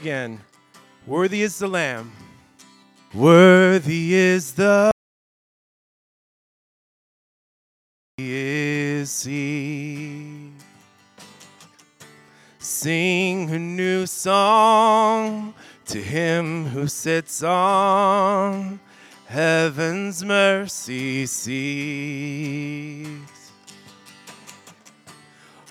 again. Worthy is the Lamb. Worthy is the is he. Sing a new song to him who sits on heaven's mercy seat.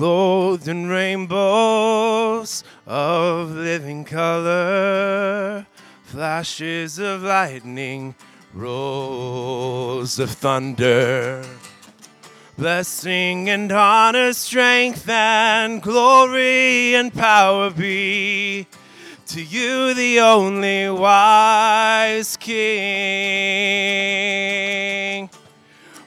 Clothed in rainbows of living color, flashes of lightning, rolls of thunder. Blessing and honor, strength and glory and power be to you, the only wise King.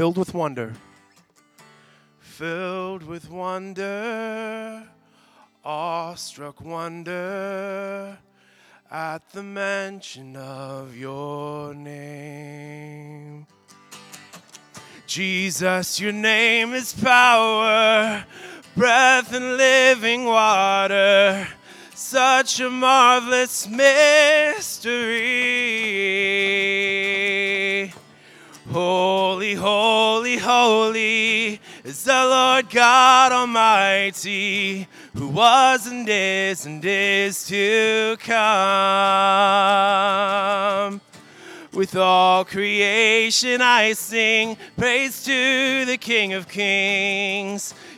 Filled with wonder. Filled with wonder awestruck wonder at the mention of your name. Jesus, your name is power, breath and living water, such a marvelous mystery. Holy, holy, holy is the Lord God Almighty, who was and is and is to come. With all creation I sing praise to the King of Kings.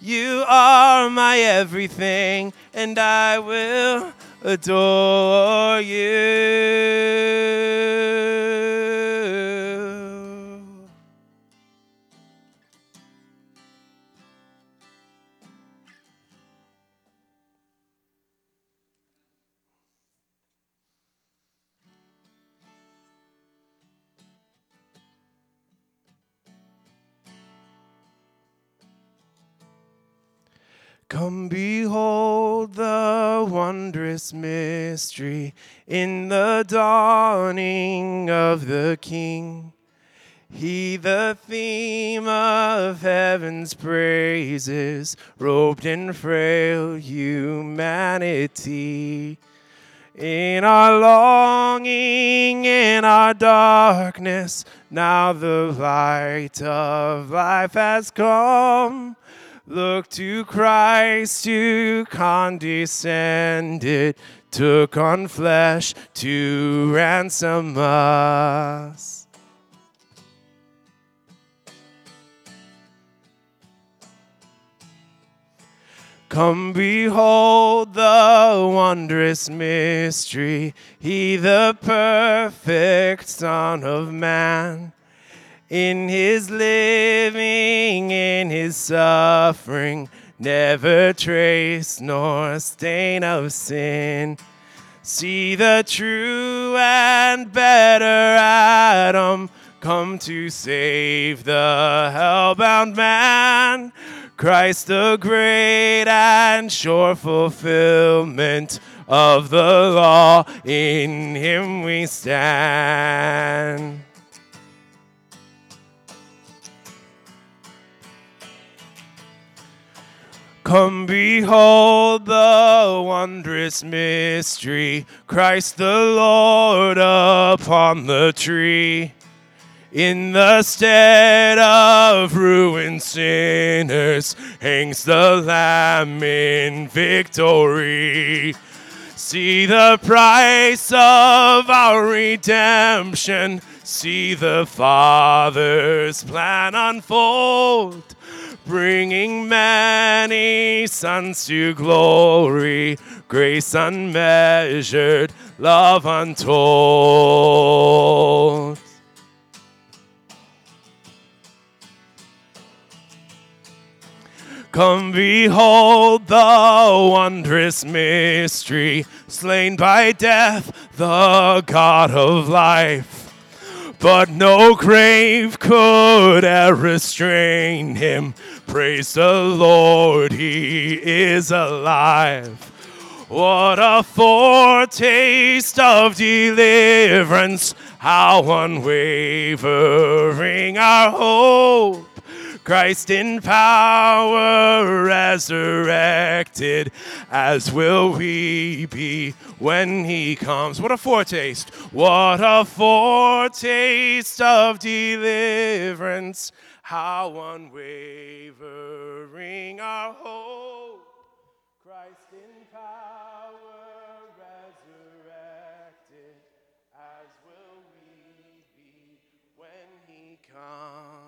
You are my everything, and I will adore you. Come behold the wondrous mystery in the dawning of the King. He, the theme of heaven's praises, robed in frail humanity. In our longing, in our darkness, now the light of life has come. Look to Christ who condescended, took on flesh to ransom us. Come behold the wondrous mystery, he the perfect Son of Man. In his living, in his suffering, never trace nor stain of sin. See the true and better Adam come to save the hellbound man. Christ, the great and sure fulfillment of the law, in him we stand. Come behold the wondrous mystery, Christ the Lord upon the tree. In the stead of ruined sinners hangs the Lamb in victory. See the price of our redemption. See the Father's plan unfold, bringing many sons to glory, grace unmeasured, love untold. Come behold the wondrous mystery, slain by death, the God of life. But no grave could ever restrain him. Praise the Lord, he is alive. What a foretaste of deliverance, how unwavering our hope. Christ in power resurrected, as will we be when he comes. What a foretaste! What a foretaste of deliverance! How unwavering our hope! Christ in power resurrected, as will we be when he comes.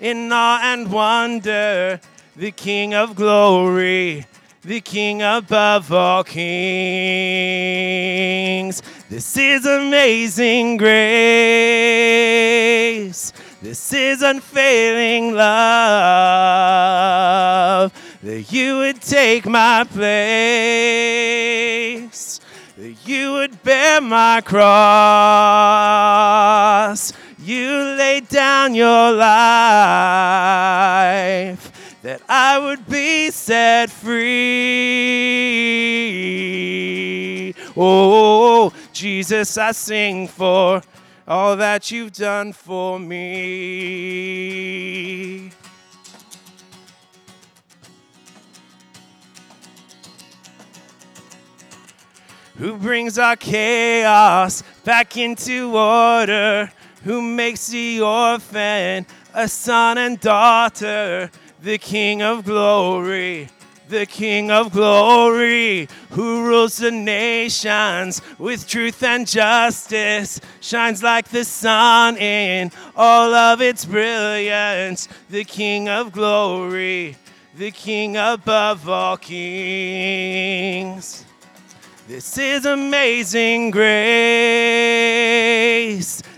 in awe and wonder? The King of glory, the King above all kings. This is amazing grace. This is unfailing love. That you would take my place. That you would bear my cross. You laid down your life that I would be set free. Oh, Jesus, I sing for all that you've done for me. Who brings our chaos back into order? Who makes the orphan a son and daughter? The King of glory, the King of glory, who rules the nations with truth and justice, shines like the sun in all of its brilliance. The King of glory, the King above all kings. This is amazing grace.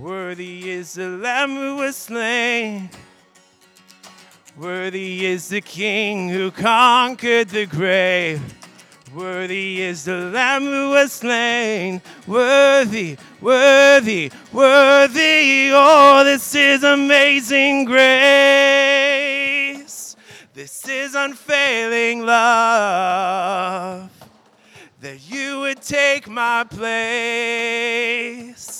Worthy is the Lamb who was slain. Worthy is the King who conquered the grave. Worthy is the Lamb who was slain. Worthy, worthy, worthy. Oh, this is amazing grace. This is unfailing love. That you would take my place.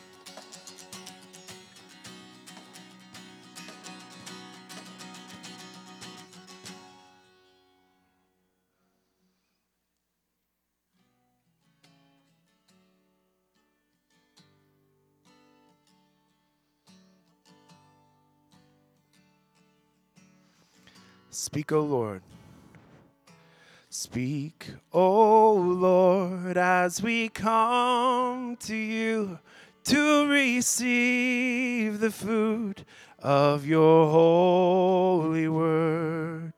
Speak, O Lord. Speak, O Lord, as we come to you to receive the food of your holy word.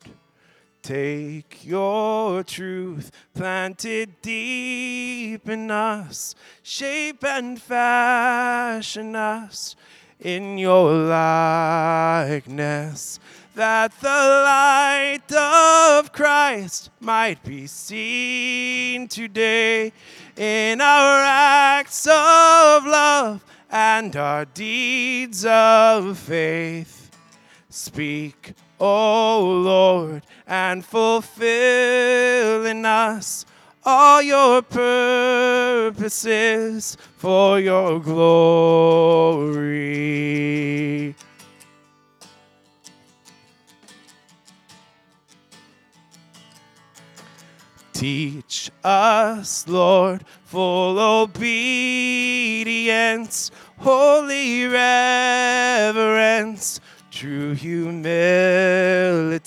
Take your truth planted deep in us, shape and fashion us in your likeness that the light of Christ might be seen today in our acts of love and our deeds of faith. Speak, O Lord, and fulfill in us all your purposes for your glory. Teach us, Lord, full obedience, holy reverence, true humility.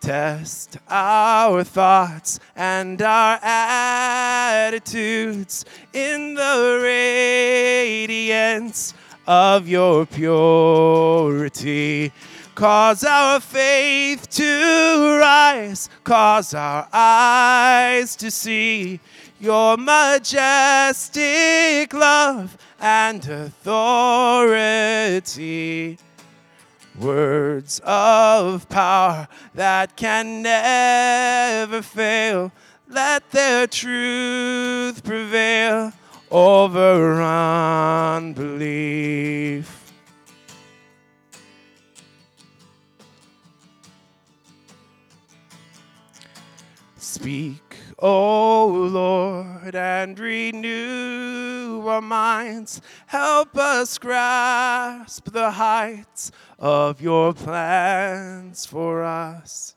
Test our thoughts and our attitudes in the radiance of your purity Cause our faith to rise, cause our eyes to see your majestic love and authority. Words of power that can never fail. Let their truth prevail over unbelief. O Lord, and renew our minds. Help us grasp the heights of your plans for us.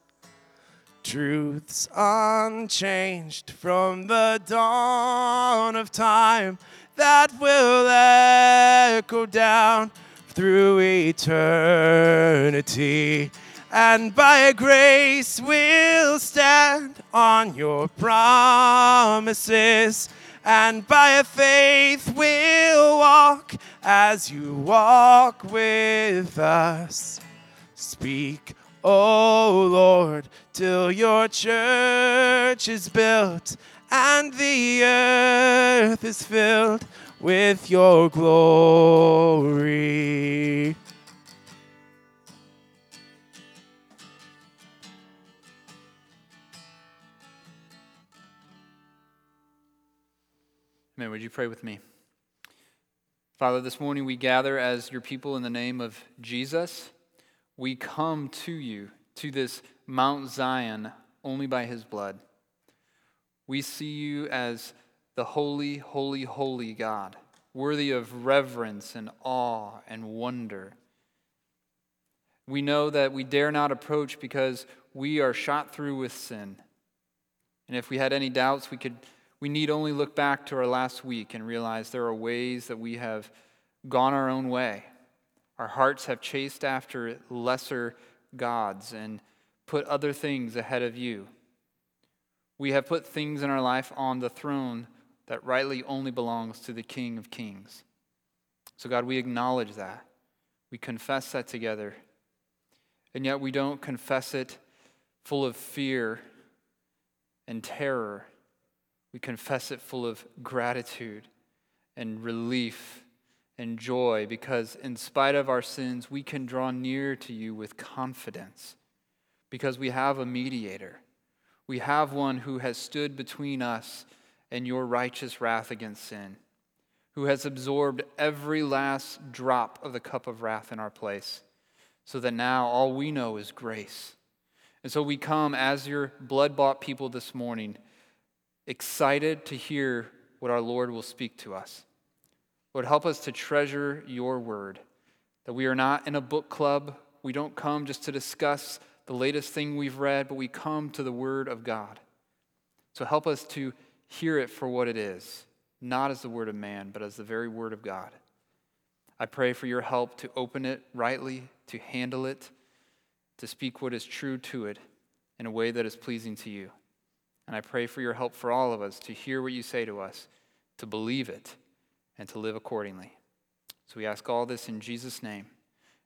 Truths unchanged from the dawn of time that will echo down through eternity and by grace we'll stand on your promises, and by faith we'll walk as you walk with us. Speak, O Lord, till your church is built and the earth is filled with your glory. Amen. Would you pray with me? Father, this morning we gather as your people in the name of Jesus. We come to you, to this Mount Zion, only by his blood. We see you as the holy, holy, holy God, worthy of reverence and awe and wonder. We know that we dare not approach because we are shot through with sin. And if we had any doubts, we could we need only look back to our last week and realize there are ways that we have gone our own way. Our hearts have chased after lesser gods and put other things ahead of you. We have put things in our life on the throne that rightly only belongs to the King of Kings. So, God, we acknowledge that. We confess that together. And yet we don't confess it full of fear and terror. We confess it full of gratitude and relief and joy because, in spite of our sins, we can draw near to you with confidence because we have a mediator. We have one who has stood between us and your righteous wrath against sin, who has absorbed every last drop of the cup of wrath in our place, so that now all we know is grace. And so we come as your blood bought people this morning, excited to hear what our Lord will speak to us. Lord, help us to treasure your word, that we are not in a book club. We don't come just to discuss the latest thing we've read, but we come to the word of God. So help us to hear it for what it is, not as the word of man, but as the very word of God. I pray for your help to open it rightly, to handle it, to speak what is true to it in a way that is pleasing to you. And I pray for your help for all of us to hear what you say to us, to believe it, and to live accordingly. So we ask all this in Jesus' name.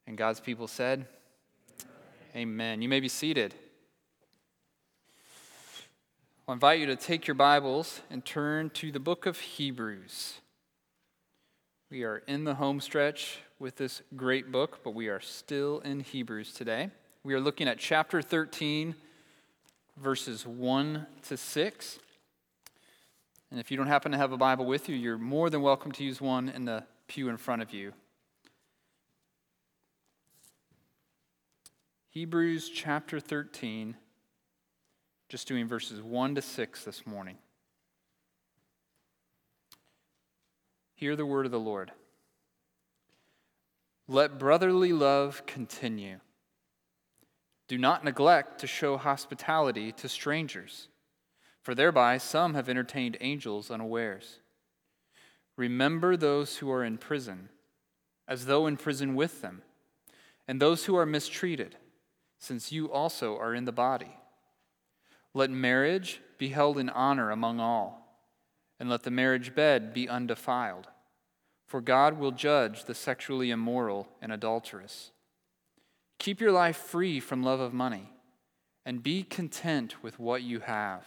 And God's people said, Amen. Amen. You may be seated. I'll invite you to take your Bibles and turn to the book of Hebrews. We are in the home stretch with this great book, but we are still in Hebrews today. We are looking at chapter 13, verses 1 to 6. And if you don't happen to have a Bible with you, you're more than welcome to use one in the pew in front of you. Hebrews chapter 13, just doing verses 1 to 6 this morning. Hear the word of the Lord. Let brotherly love continue. Do not neglect to show hospitality to strangers, for thereby some have entertained angels unawares. Remember those who are in prison, as though in prison with them, and those who are mistreated, since you also are in the body. Let marriage be held in honor among all, and let the marriage bed be undefiled, for God will judge the sexually immoral and adulterous. Keep your life free from love of money and be content with what you have.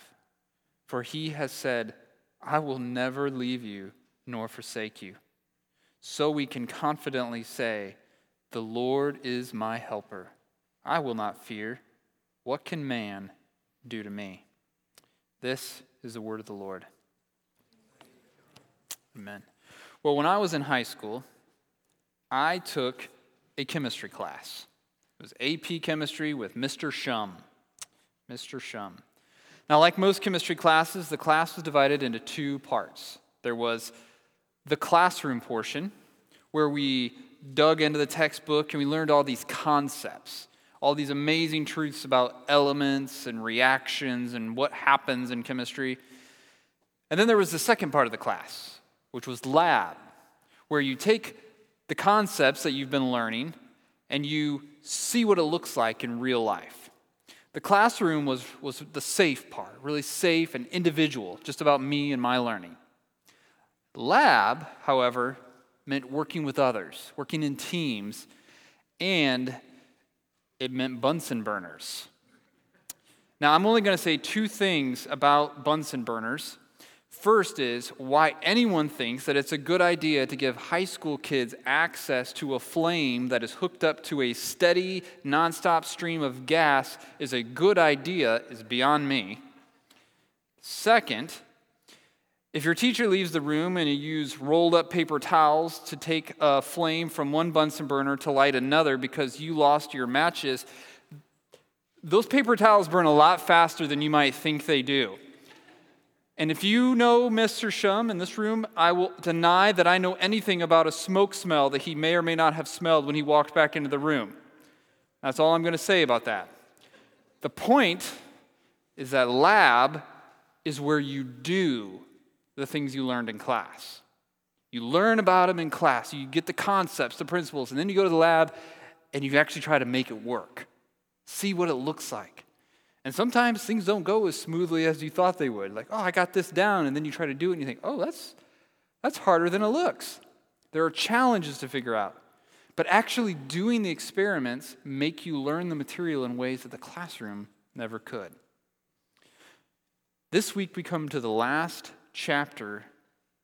For he has said, I will never leave you nor forsake you. So we can confidently say, The Lord is my helper. I will not fear. What can man do to me? This is the word of the Lord. Amen. Well, when I was in high school, I took a chemistry class. Was AP chemistry with Mr. Shum. Mr. Shum. Now, like most chemistry classes, the class was divided into two parts. There was the classroom portion, where we dug into the textbook and we learned all these concepts, all these amazing truths about elements and reactions and what happens in chemistry. And then there was the second part of the class, which was lab, where you take the concepts that you've been learning and you see what it looks like in real life. The classroom was, was the safe part, really safe and individual, just about me and my learning. Lab, however, meant working with others, working in teams, and it meant Bunsen burners. Now, I'm only going to say two things about Bunsen burners First is why anyone thinks that it's a good idea to give high school kids access to a flame that is hooked up to a steady, nonstop stream of gas is a good idea is beyond me. Second, if your teacher leaves the room and you use rolled up paper towels to take a flame from one Bunsen burner to light another because you lost your matches, those paper towels burn a lot faster than you might think they do. And if you know Mr. Shum in this room, I will deny that I know anything about a smoke smell that he may or may not have smelled when he walked back into the room. That's all I'm going to say about that. The point is that lab is where you do the things you learned in class. You learn about them in class, you get the concepts, the principles, and then you go to the lab and you actually try to make it work. See what it looks like. And sometimes things don't go as smoothly as you thought they would. Like, oh, I got this down, and then you try to do it and you think, oh, that's that's harder than it looks. There are challenges to figure out. But actually doing the experiments make you learn the material in ways that the classroom never could. This week we come to the last chapter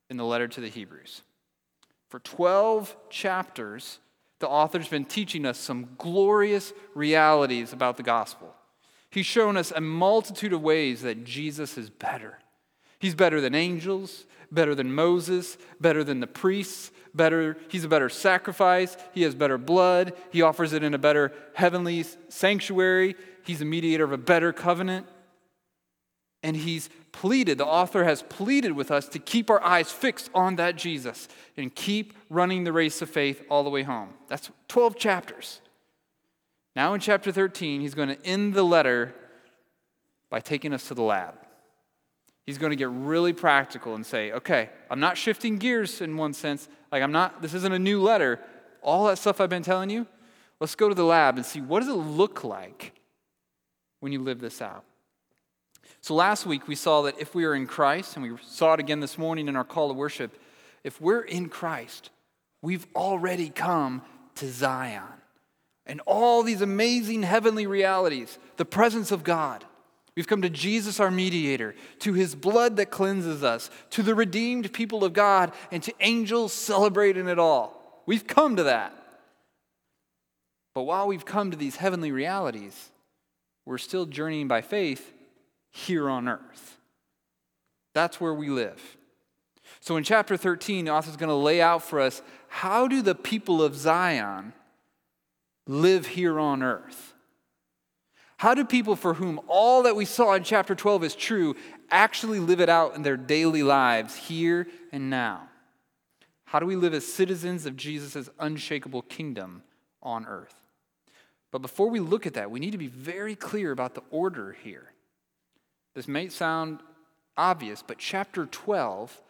in the letter to the Hebrews. For 12 chapters, the author's been teaching us some glorious realities about the gospel. He's shown us a multitude of ways that Jesus is better. He's better than angels, better than Moses, better than the priests, better he's a better sacrifice, he has better blood, he offers it in a better heavenly sanctuary, he's a mediator of a better covenant. And he's pleaded, the author has pleaded with us to keep our eyes fixed on that Jesus and keep running the race of faith all the way home. That's 12 chapters. Now, in chapter 13, he's going to end the letter by taking us to the lab. He's going to get really practical and say, okay, I'm not shifting gears in one sense. Like, I'm not, this isn't a new letter. All that stuff I've been telling you, let's go to the lab and see what does it look like when you live this out. So last week we saw that if we are in Christ, and we saw it again this morning in our call to worship, if we're in Christ, we've already come to Zion. And all these amazing heavenly realities, the presence of God. We've come to Jesus, our mediator, to his blood that cleanses us, to the redeemed people of God, and to angels celebrating it all. We've come to that. But while we've come to these heavenly realities, we're still journeying by faith here on earth. That's where we live. So in chapter 13, the author is going to lay out for us how do the people of Zion live here on earth? How do people for whom all that we saw in chapter 12 is true actually live it out in their daily lives here and now? How do we live as citizens of Jesus' unshakable kingdom on earth? But before we look at that, we need to be very clear about the order here. This may sound obvious, but chapter 12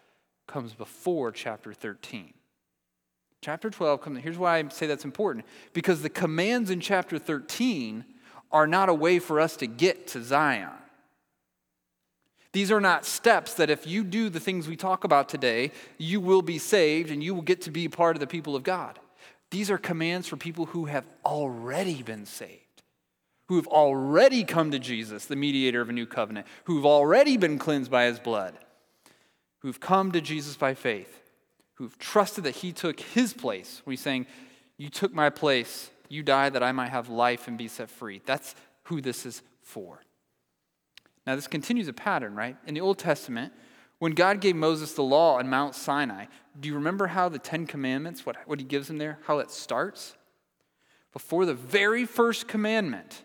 comes before chapter 13. Chapter 12 comes, here's why I say that's important because the commands in chapter 13 are not a way for us to get to Zion. These are not steps that if you do the things we talk about today, you will be saved and you will get to be part of the people of God. These are commands for people who have already been saved who've already come to Jesus, the mediator of a new covenant, who've already been cleansed by his blood, who've come to Jesus by faith, who've trusted that he took his place. He's saying, You took my place, you died that I might have life and be set free. That's who this is for. Now, this continues a pattern, right? In the Old Testament, when God gave Moses the law on Mount Sinai, do you remember how the Ten Commandments, what, what he gives him there, how it starts? Before the very first commandment,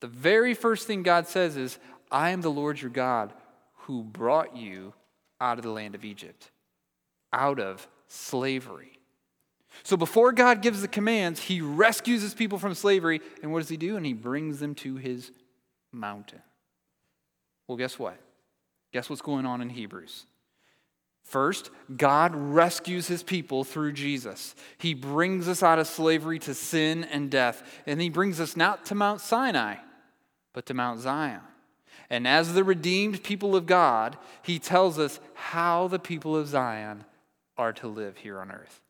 the very first thing God says is, I am the Lord your God who brought you out of the land of Egypt, out of slavery. So before God gives the commands, he rescues his people from slavery. And what does he do? And he brings them to his mountain. Well, guess what? Guess what's going on in Hebrews? First, God rescues his people through Jesus. He brings us out of slavery to sin and death. And he brings us not to Mount Sinai, but to Mount Zion. And as the redeemed people of God, he tells us how the people of Zion are to live here on earth.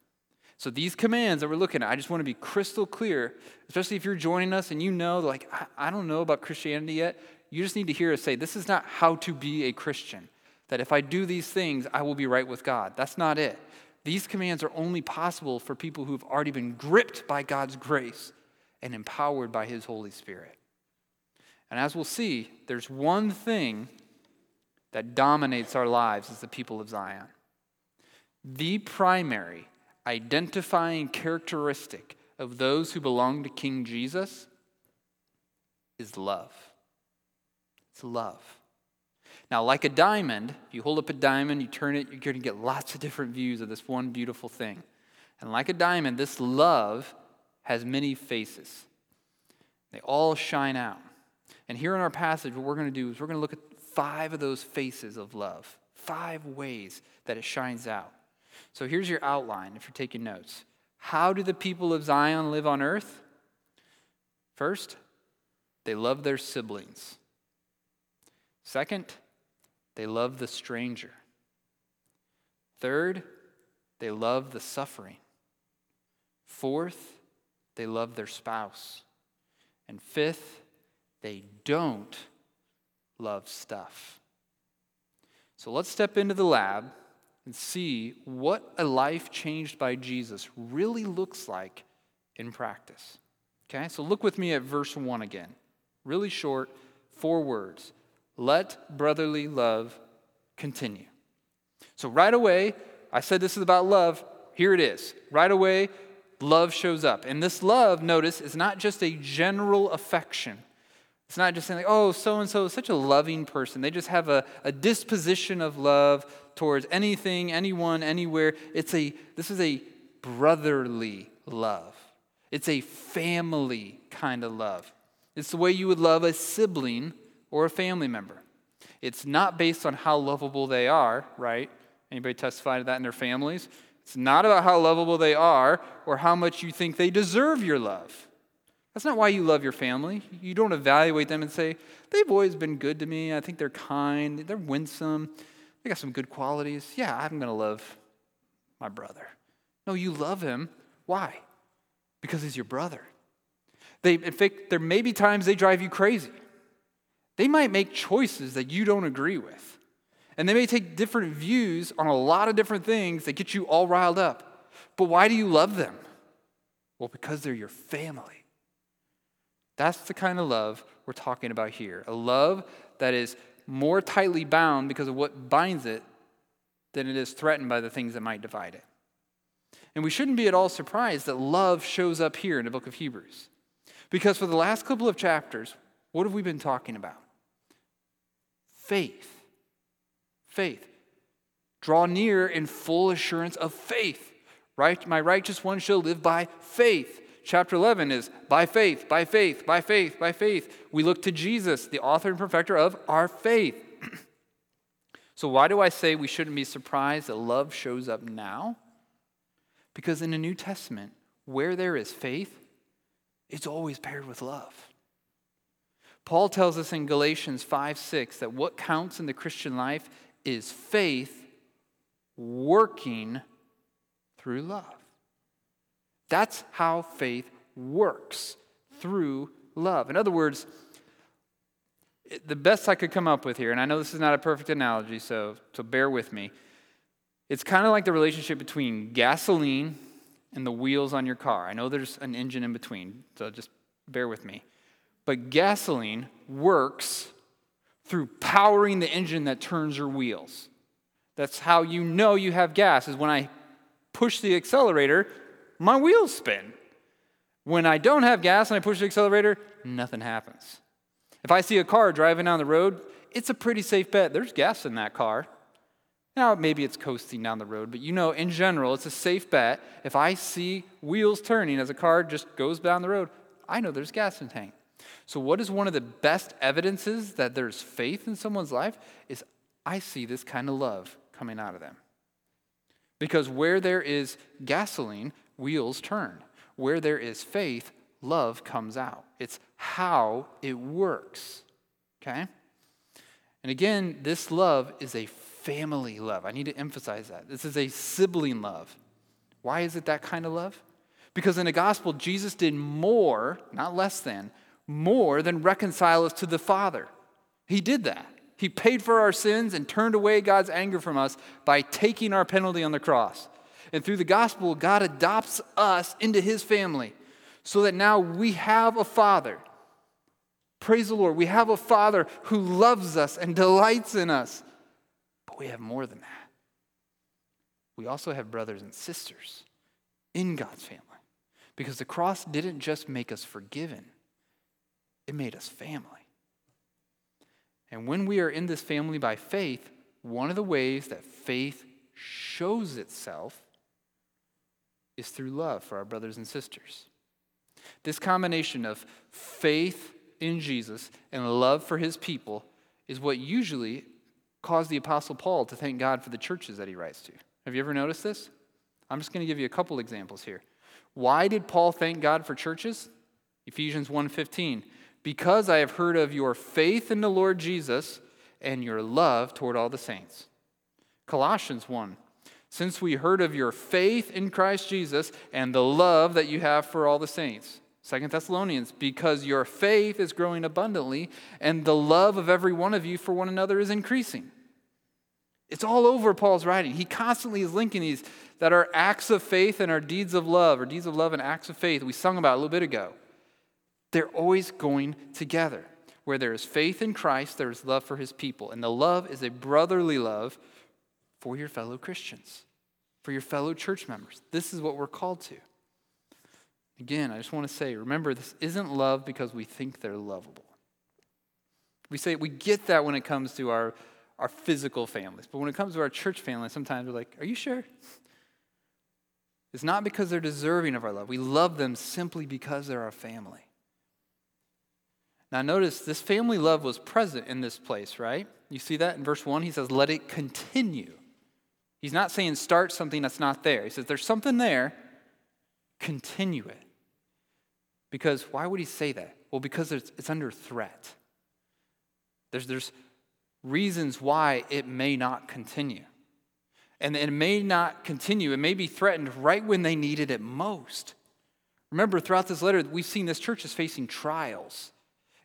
So these commands that we're looking at, I just want to be crystal clear, especially if you're joining us and you know, like, I, don't know about Christianity yet. You just need to hear us say, this is not how to be a Christian. That if I do these things, I will be right with God. That's not it. These commands are only possible for people who've already been gripped by God's grace and empowered by His Holy Spirit. And as we'll see, there's one thing that dominates our lives as the people of Zion. The primary identifying characteristic of those who belong to King Jesus is love. It's love. Now, like a diamond, if you hold up a diamond, you turn it, you're going to get lots of different views of this one beautiful thing. And like a diamond, this love has many faces. They all shine out. And here in our passage, what we're going to do is we're going to look at five of those faces of love, five ways that it shines out. So here's your outline if you're taking notes. How do the people of Zion live on earth? First, they love their siblings. Second, they love the stranger. Third, they love the suffering. Fourth, they love their spouse. And fifth, they don't love stuff. So let's step into the lab and see what a life changed by Jesus really looks like in practice. Okay, so look with me at verse 1 again. Really short, four words. Let brotherly love continue. So, right away, I said this is about love. Here it is. Right away, love shows up. And this love, notice, is not just a general affection. It's not just saying, like, oh, so and so is such a loving person. They just have a, a disposition of love towards anything, anyone, anywhere. It's a, this is a brotherly love. It's a family kind of love. It's the way you would love a sibling or a family member. It's not based on how lovable they are, right? Anybody testify to that in their families? It's not about how lovable they are or how much you think they deserve your love. That's not why you love your family. You don't evaluate them and say, they've always been good to me. I think they're kind, they're winsome, they got some good qualities. Yeah, I'm going to love my brother. No, you love him. Why? Because he's your brother. They, in fact, there may be times they drive you crazy. They might make choices that you don't agree with. And they may take different views on a lot of different things that get you all riled up. But why do you love them? Well, because they're your family. That's the kind of love we're talking about here. A love that is more tightly bound because of what binds it than it is threatened by the things that might divide it. And we shouldn't be at all surprised that love shows up here in the book of Hebrews. Because for the last couple of chapters, what have we been talking about? Faith. Faith. Draw near in full assurance of faith. Right? My righteous one shall live by faith chapter 11 is by faith, by faith, by faith, by faith. We look to Jesus, the author and perfecter of our faith. so, why do I say we shouldn't be surprised that love shows up now? Because in the New Testament, where there is faith, it's always paired with love. Paul tells us in Galatians 5 6 that what counts in the Christian life is faith working through love. That's how faith works through love. In other words, the best I could come up with here, and I know this is not a perfect analogy, so, so bear with me. It's kind of like the relationship between gasoline and the wheels on your car. I know there's an engine in between, so just bear with me. But gasoline works through powering the engine that turns your wheels. That's how you know you have gas, is when I push the accelerator, my wheels spin. When I don't have gas and I push the accelerator, nothing happens. If I see a car driving down the road, it's a pretty safe bet. There's gas in that car. Now, maybe it's coasting down the road, but you know, in general, it's a safe bet. If I see wheels turning as a car just goes down the road, I know there's gas in the tank. So, what is one of the best evidences that there's faith in someone's life? Is I see this kind of love coming out of them. Because where there is gasoline, wheels turn. Where there is faith, love comes out. It's how it works. Okay? And again, this love is a family love. I need to emphasize that. This is a sibling love. Why is it that kind of love? Because in the gospel, Jesus did more, not less than, more than reconcile us to the Father. He did that. He paid for our sins and turned away God's anger from us by taking our penalty on the cross. And through the gospel, God adopts us into his family so that now we have a father. Praise the Lord. We have a father who loves us and delights in us. But we have more than that. We also have brothers and sisters in God's family. Because the cross didn't just make us forgiven, it made us family. And when we are in this family by faith, one of the ways that faith shows itself is through love for our brothers and sisters. This combination of faith in Jesus and love for his people is what usually caused the Apostle Paul to thank God for the churches that he writes to. Have you ever noticed this? I'm just going to give you a couple examples here. Why did Paul thank God for churches? Ephesians 1:15. Because I have heard of your faith in the Lord Jesus and your love toward all the saints. Colossians 1. Since we heard of your faith in Christ Jesus and the love that you have for all the saints. Second Thessalonians, because your faith is growing abundantly and the love of every one of you for one another is increasing. It's all over Paul's writing. He constantly is linking these that are acts of faith and our deeds of love, or deeds of love and acts of faith we sung about a little bit ago. They're always going together. Where there is faith in Christ, there is love for his people. And the love is a brotherly love for your fellow Christians, for your fellow church members. This is what we're called to. Again, I just want to say remember, this isn't love because we think they're lovable. We say we get that when it comes to our, our physical families, but when it comes to our church family, sometimes we're like, Are you sure? It's not because they're deserving of our love. We love them simply because they're our family. Now, notice this family love was present in this place, right? You see that in verse 1? He says, Let it continue. He's not saying start something that's not there. He says, There's something there, continue it. Because why would he say that? Well, because it's, it's under threat. There's, there's reasons why it may not continue. And it may not continue. It may be threatened right when they needed it most. Remember, throughout this letter, we've seen this church is facing trials,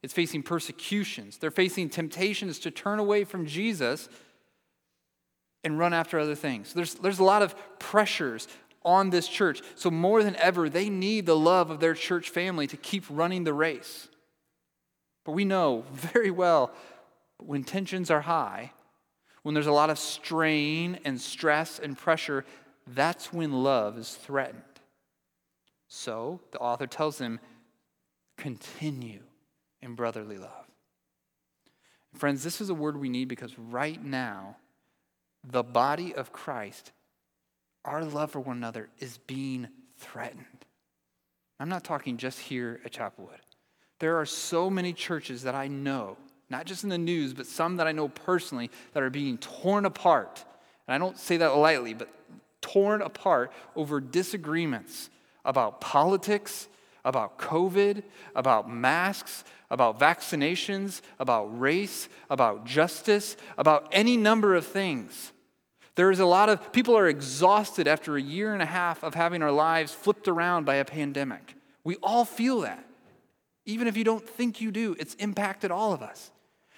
it's facing persecutions, they're facing temptations to turn away from Jesus and run after other things. There's, there's a lot of pressures on this church. So, more than ever, they need the love of their church family to keep running the race. But we know very well when tensions are high, when there's a lot of strain and stress and pressure, that's when love is threatened. So, the author tells them, continue in brotherly love. Friends, this is a word we need because right now, the body of Christ our love for one another is being threatened. I'm not talking just here at Chapelwood. There are so many churches that I know, not just in the news, but some that I know personally, that are being torn apart. And I don't say that lightly, but torn apart over disagreements about politics, about COVID, about masks, about vaccinations, about race, about justice, about any number of things. There is a lot of people are exhausted after a year and a half of having our lives flipped around by a pandemic. We all feel that. Even if you don't think you do, it's impacted all of us.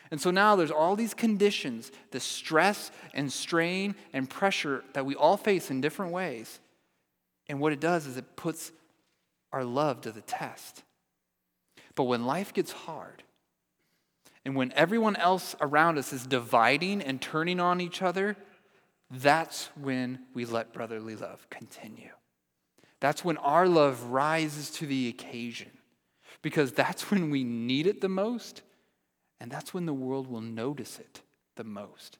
And so now there's all these conditions, the stress and strain and pressure that we all face in different ways. And what it does is it puts our love to the test. But when life gets hard, and when everyone else around us is dividing and turning on each other, that's when we let brotherly love continue. That's when our love rises to the occasion because that's when we need it the most and that's when the world will notice it the most.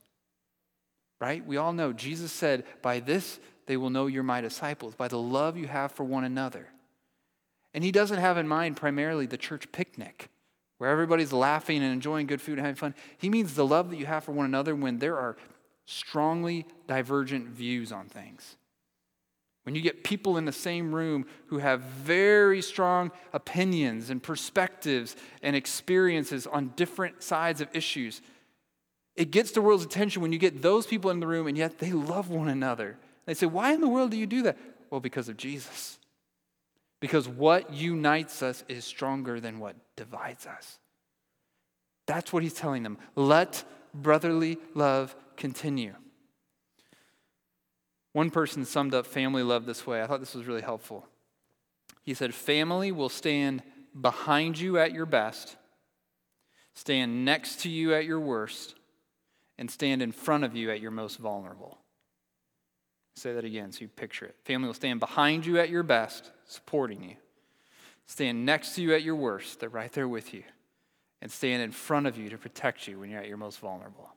Right? We all know Jesus said, By this they will know you're my disciples, by the love you have for one another. And he doesn't have in mind primarily the church picnic where everybody's laughing and enjoying good food and having fun. He means the love that you have for one another when there are strongly divergent views on things. When you get people in the same room who have very strong opinions and perspectives and experiences on different sides of issues, it gets the world's attention when you get those people in the room and yet they love one another. They say, Why in the world do you do that? Well, because of Jesus. Because what unites us is stronger than what divides us. That's what he's telling them. Let brotherly love continue. One person summed up family love this way. I thought this was really helpful. He said, Family will stand behind you at your best, stand next to you at your worst, and stand in front of you at your most vulnerable. Say that again so you picture it. Family will stand behind you at your best, supporting you, stand next to you at your worst, they're right there with you, and stand in front of you to protect you when you're at your most vulnerable.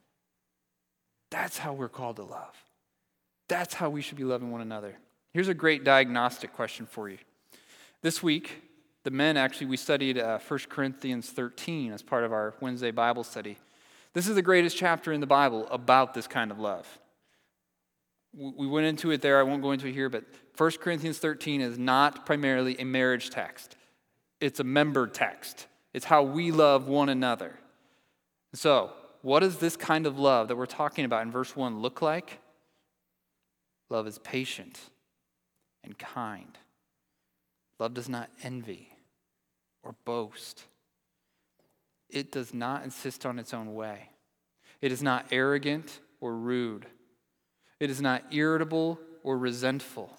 That's how we're called to love. That's how we should be loving one another. Here's a great diagnostic question for you. This week, The men, actually, we studied uh, 1 Corinthians 13 as part of our Wednesday Bible study. This is the greatest chapter in the Bible about this kind of love. We went into it there, I won't go into it here, but 1 Corinthians 13 is not primarily a marriage text, it's a member text. It's how we love one another. So, what does this kind of love that we're talking about in verse 1 look like? Love is patient and kind. Love does not envy or boast. It does not insist on its own way. It is not arrogant or rude. It is not irritable or resentful.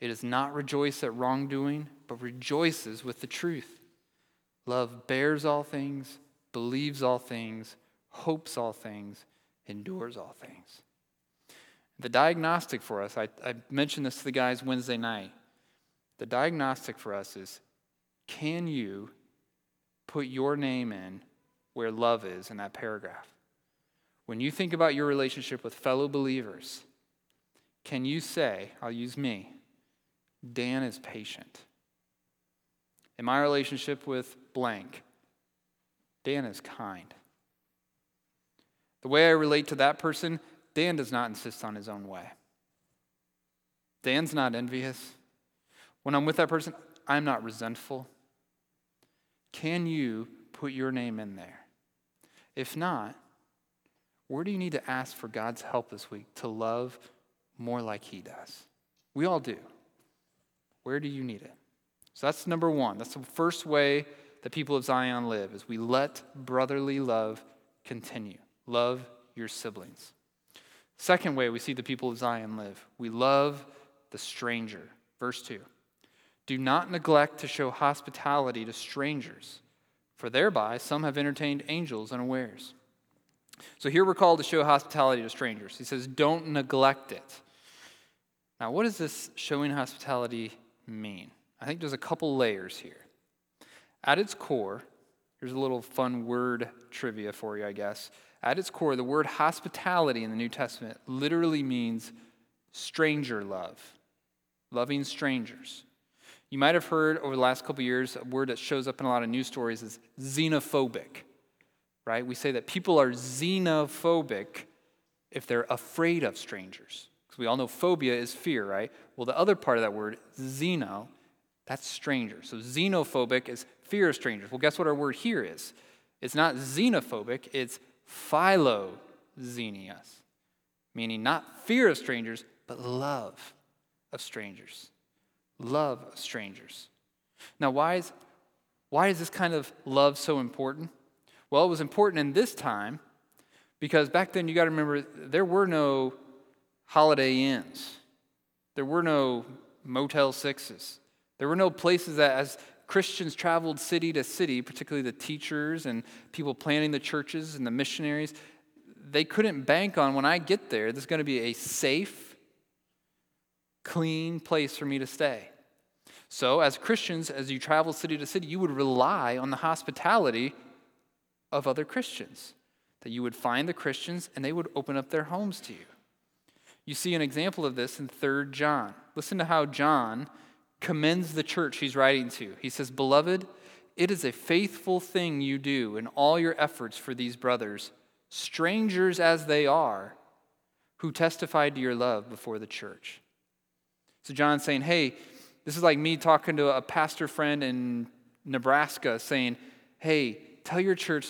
It does not rejoice at wrongdoing, but rejoices with the truth. Love bears all things, believes all things, hopes all things, endures all things. The diagnostic for us, I, I mentioned this to the guys Wednesday night. The diagnostic for us is can you put your name in where love is in that paragraph? When you think about your relationship with fellow believers, can you say, I'll use me, Dan is patient? In my relationship with blank, Dan is kind. The way I relate to that person, Dan does not insist on his own way. Dan's not envious. When I'm with that person, I'm not resentful. Can you put your name in there? If not, where do you need to ask for God's help this week to love more like He does? We all do. Where do you need it? So that's number one. That's the first way that people of Zion live is we let brotherly love continue. Love your siblings. Second way we see the people of Zion live, we love the stranger. Verse 2. Do not neglect to show hospitality to strangers, for thereby some have entertained angels unawares. So here we're called to show hospitality to strangers. He says, don't neglect it. Now, what does this showing hospitality mean? I think there's a couple layers here. At its core, here's a little fun word trivia for you, I guess. At its core, the word hospitality in the New Testament literally means stranger love, loving strangers. You might have heard over the last couple years a word that shows up in a lot of news stories is xenophobic, right? We say that people are xenophobic if they're afraid of strangers. Because we all know phobia is fear, right? Well, the other part of that word, xeno, that's stranger. So xenophobic is fear of strangers. Well, guess what our word here is? It's not xenophobic, it's philoxenias, meaning not fear of strangers, but love of strangers love of strangers. Now, why is, why is this kind of love so important? Well, it was important in this time because back then you got to remember there were no holiday inns, there were no Motel Sixes, there were no places that, as Christians traveled city to city, particularly the teachers and people planning the churches and the missionaries, they couldn't bank on when I get there, there's going to be a safe, clean place for me to stay. So, as Christians, as you travel city to city, you would rely on the hospitality of other Christians. That you would find the Christians and they would open up their homes to you. You see an example of this in 3 John. Listen to how John commends the church he's writing to. He says, Beloved, it is a faithful thing you do in all your efforts for these brothers, strangers as they are, who testified to your love before the church. So John's saying, hey, this is like me talking to a pastor friend in Nebraska saying, hey, tell your church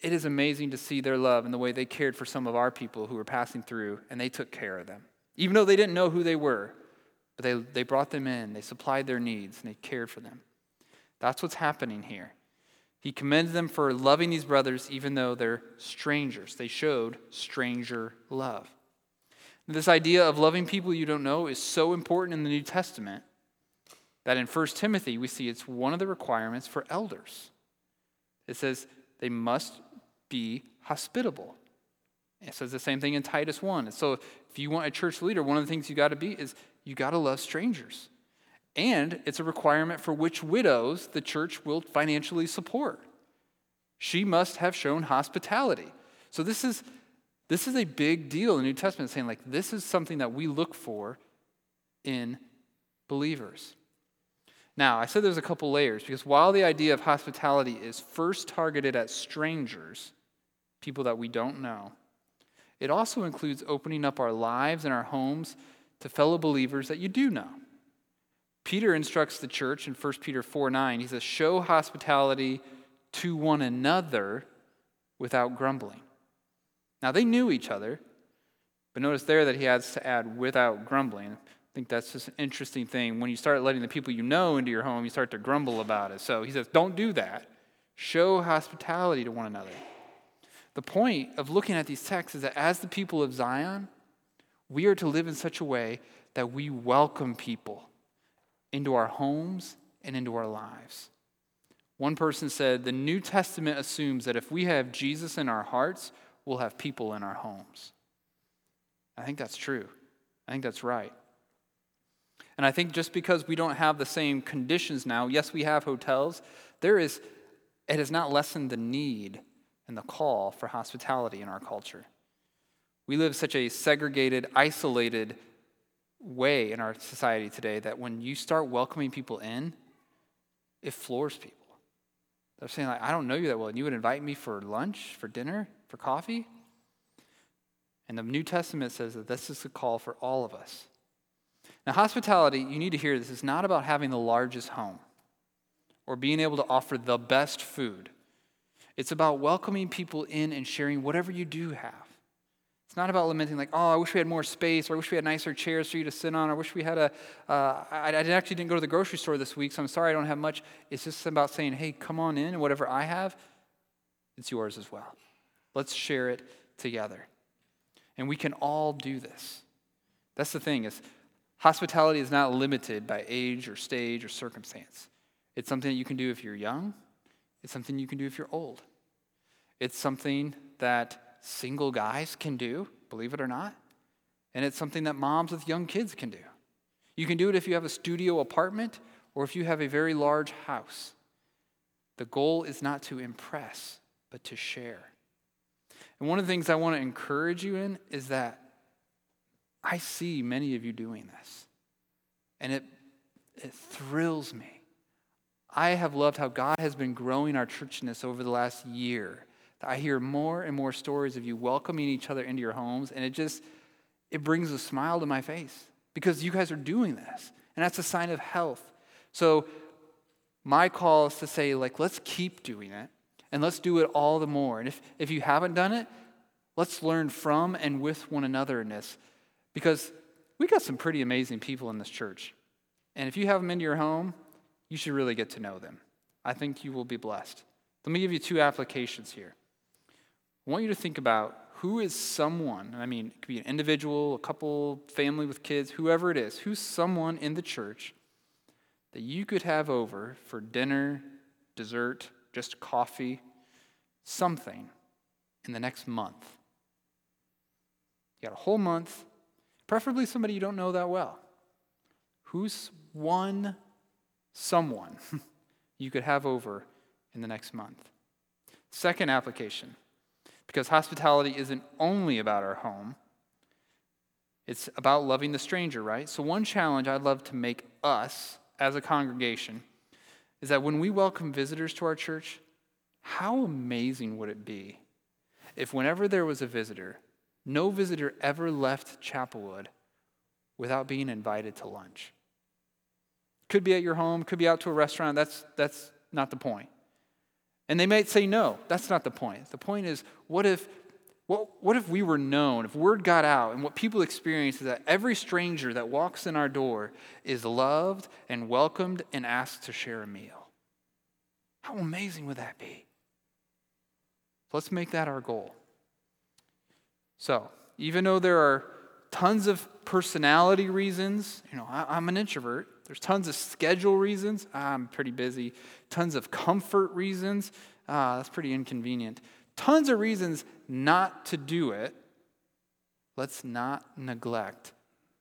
it is amazing to see their love and the way they cared for some of our people who were passing through and they took care of them. Even though they didn't know who they were, but they, they brought them in, they supplied their needs, and they cared for them. That's what's happening here. He commends them for loving these brothers even though they're strangers. They showed stranger love. This idea of loving people you don't know is so important in the New Testament that in 1 Timothy we see it's one of the requirements for elders. It says they must be hospitable. It says the same thing in Titus 1. So if you want a church leader, one of the things you got to be is you got to love strangers. And it's a requirement for which widows the church will financially support. She must have shown hospitality. So this is this is a big deal in the New Testament, saying, like, this is something that we look for in believers. Now, I said there's a couple layers because while the idea of hospitality is first targeted at strangers, people that we don't know, it also includes opening up our lives and our homes to fellow believers that you do know. Peter instructs the church in 1 Peter 4 9. He says, Show hospitality to one another without grumbling. Now, they knew each other, but notice there that he has to add without grumbling. I think that's just an interesting thing. When you start letting the people you know into your home, you start to grumble about it. So he says, Don't do that. Show hospitality to one another. The point of looking at these texts is that as the people of Zion, we are to live in such a way that we welcome people into our homes and into our lives. One person said, The New Testament assumes that if we have Jesus in our hearts, we'll have people in our homes. I think that's true. I think that's right. And I think just because we don't have the same conditions now, yes, we have hotels, there is, it has not lessened the need and the call for hospitality in our culture. We live such a segregated, isolated way in our society today that when you start welcoming people in, it floors people. They're saying, like, I don't know you that well, and you would invite me for lunch, for dinner, for coffee? And the New Testament says that this is a call for all of us. Now, hospitality, you need to hear this, is not about having the largest home or being able to offer the best food. It's about welcoming people in and sharing whatever you do have. It's not about lamenting, like, oh, I wish we had more space, or I wish we had nicer chairs for you to sit on, or I wish we had a. Uh, I, I actually didn't go to the grocery store this week, so I'm sorry I don't have much. It's just about saying, hey, come on in, and whatever I have, it's yours as well. Let's share it together. And we can all do this. That's the thing is hospitality is not limited by age or stage or circumstance. It's something that you can do if you're young. It's something you can do if you're old. It's something that single guys can do, believe it or not. And it's something that moms with young kids can do. You can do it if you have a studio apartment or if you have a very large house. The goal is not to impress, but to share. And one of the things I want to encourage you in is that I see many of you doing this. And it, it thrills me. I have loved how God has been growing our churchness over the last year. I hear more and more stories of you welcoming each other into your homes, and it just it brings a smile to my face because you guys are doing this. And that's a sign of health. So my call is to say, like, let's keep doing it and let's do it all the more. And if, if you haven't done it, let's learn from and with one another in this because we got some pretty amazing people in this church. And if you have them into your home, you should really get to know them. I think you will be blessed. Let me give you two applications here. I want you to think about who is someone, I mean, it could be an individual, a couple, family with kids, whoever it is, who's someone in the church that you could have over for dinner, dessert, just coffee, something in the next month. You got a whole month, preferably somebody you don't know that well. Who's one someone you could have over in the next month? Second application, because hospitality isn't only about our home, it's about loving the stranger, right? So, one challenge I'd love to make us as a congregation is that when we welcome visitors to our church, how amazing would it be if, whenever there was a visitor, no visitor ever left Chapelwood without being invited to lunch? Could be at your home, could be out to a restaurant. That's, that's not the point. And they might say no. That's not the point. The point is, what if what, what if we were known, if word got out, and what people experience is that every stranger that walks in our door is loved and welcomed and asked to share a meal? How amazing would that be? Let's make that our goal. So, even though there are tons of personality reasons, you know, I, am an introvert, there's tons of schedule reasons, I'm pretty busy, tons of comfort reasons, ah, that's pretty inconvenient tons of reasons not to do it, let's not neglect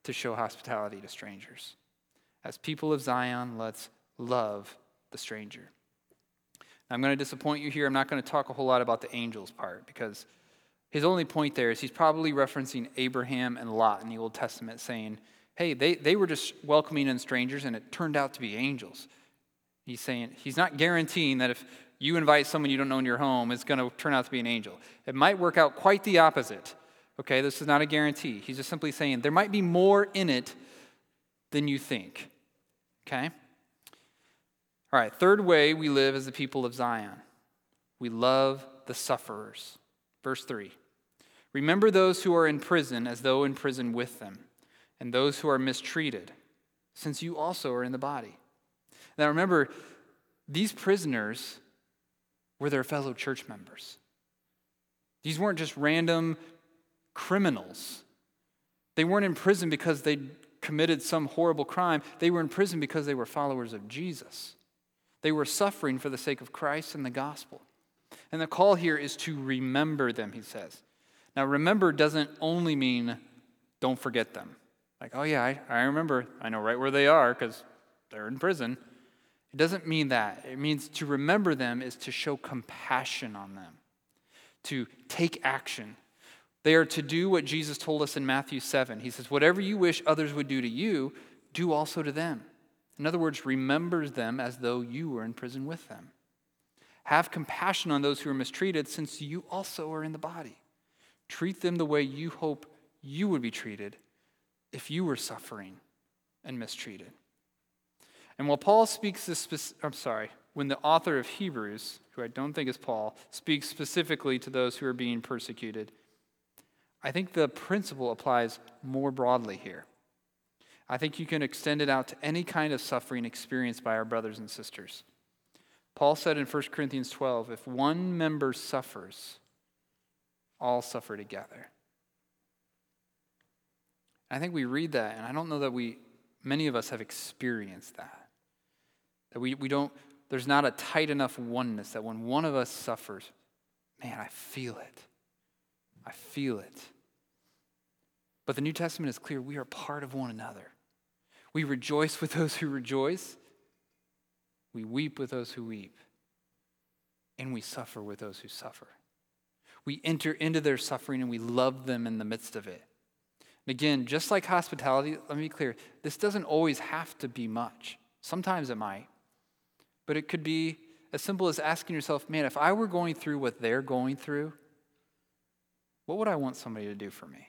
to show hospitality to strangers. As people of Zion, let's love the stranger. I'm going to disappoint you here. I'm not going to talk a whole lot about the angels part because his only point there is he's probably referencing Abraham and Lot in the Old Testament, saying, hey, they, they were just welcoming in strangers and it turned out to be angels. He's saying, he's not guaranteeing that if you invite someone you don't know in your home, it's going to turn out to be an angel. It might work out quite the opposite. Okay, this is not a guarantee. He's just simply saying there might be more in it than you think. Okay? All right, third way we live as the people of Zion we love the sufferers. Verse 3 Remember those who are in prison as though in prison with them, and those who are mistreated, since you also are in the body. Now remember, these prisoners were their fellow church members. These weren't just random criminals. They weren't in prison because they committed some horrible crime. They were in prison because they were followers of Jesus. They were suffering for the sake of Christ and the gospel. And the call here is to remember them, he says. Now, remember doesn't only mean don't forget them. Like, oh, yeah, I, I remember. I know right where they are because they're in prison. It doesn't mean that. It means to remember them is to show compassion on them, to take action. They are to do what Jesus told us in Matthew 7. He says, Whatever you wish others would do to you, do also to them. In other words, remember them as though you were in prison with them. Have compassion on those who are mistreated, since you also are in the body. Treat them the way you hope you would be treated if you were suffering and mistreated. And while Paul speaks this, I'm sorry, when the author of Hebrews, who I don't think is Paul, speaks specifically to those who are being persecuted, I think the principle applies more broadly here. I think you can extend it out to any kind of suffering experienced by our brothers and sisters. Paul said in 1 Corinthians 12 if one member suffers, all suffer together. I think we read that, and I don't know that we, many of us have experienced that. That we, we don't, there's not a tight enough oneness that when one of us suffers, man, I feel it. I feel it. But the New Testament is clear we are part of one another. We rejoice with those who rejoice, we weep with those who weep, and we suffer with those who suffer. We enter into their suffering and we love them in the midst of it. And again, just like hospitality, let me be clear this doesn't always have to be much. Sometimes it might. But it could be as simple as asking yourself, man, if I were going through what they're going through, what would I want somebody to do for me?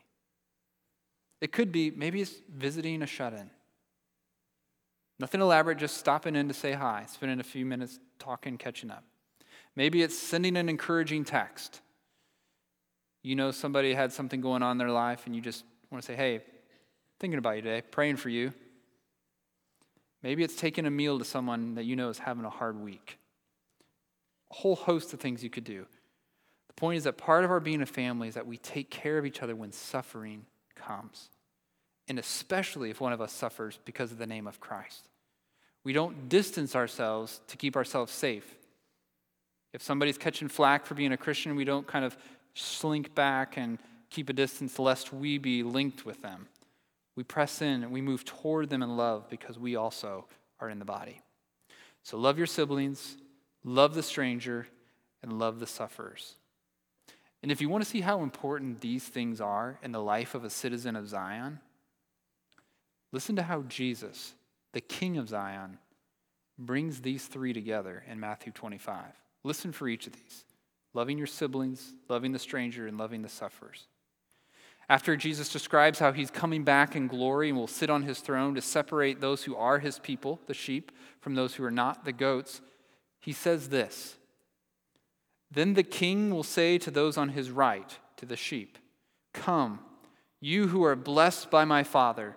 It could be maybe it's visiting a shut in. Nothing elaborate, just stopping in to say hi, spending a few minutes talking, catching up. Maybe it's sending an encouraging text. You know somebody had something going on in their life and you just want to say, hey, thinking about you today, praying for you. Maybe it's taking a meal to someone that you know is having a hard week. A whole host of things you could do. The point is that part of our being a family is that we take care of each other when suffering comes, and especially if one of us suffers because of the name of Christ. We don't distance ourselves to keep ourselves safe. If somebody's catching flack for being a Christian, we don't kind of slink back and keep a distance lest we be linked with them. We press in and we move toward them in love because we also are in the body. So love your siblings, love the stranger, and love the sufferers. And if you want to see how important these things are in the life of a citizen of Zion, listen to how Jesus, the King of Zion, brings these three together in Matthew 25. Listen for each of these loving your siblings, loving the stranger, and loving the sufferers. After Jesus describes how he's coming back in glory and will sit on his throne to separate those who are his people, the sheep, from those who are not, the goats, he says this Then the king will say to those on his right, to the sheep, Come, you who are blessed by my Father,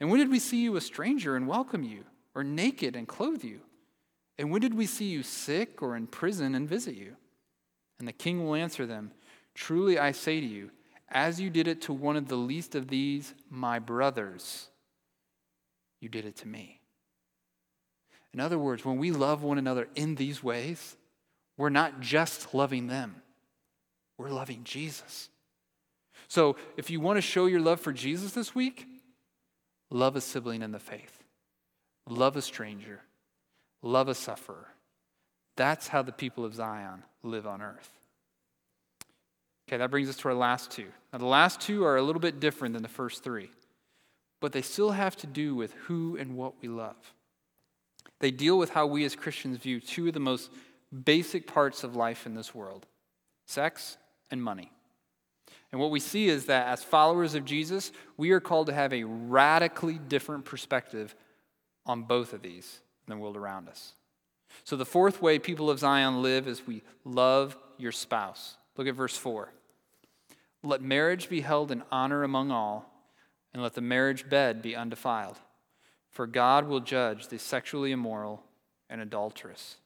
And when did we see you a stranger and welcome you, or naked and clothe you? And when did we see you sick or in prison and visit you? And the king will answer them, Truly I say to you, as you did it to one of the least of these, my brothers, you did it to me. In other words, when we love one another in these ways, we're not just loving them, we're loving Jesus. So if you want to show your love for Jesus this week, love a sibling in the faith, love a stranger, love a sufferer. That's how the people of Zion live on earth. Okay, that brings us to our last two. Now, the last two are a little bit different than the first three, but they still have to do with who and what we love. They deal with how we as Christians view two of the most basic parts of life in this world sex and money. And what we see is that as followers of Jesus, we are called to have a radically different perspective on both of these in the world around us. So, the fourth way people of Zion live is we love your spouse. Look at verse 4. Let marriage be held in honor among all, and let the marriage bed be undefiled, for God will judge the sexually immoral and adulterous.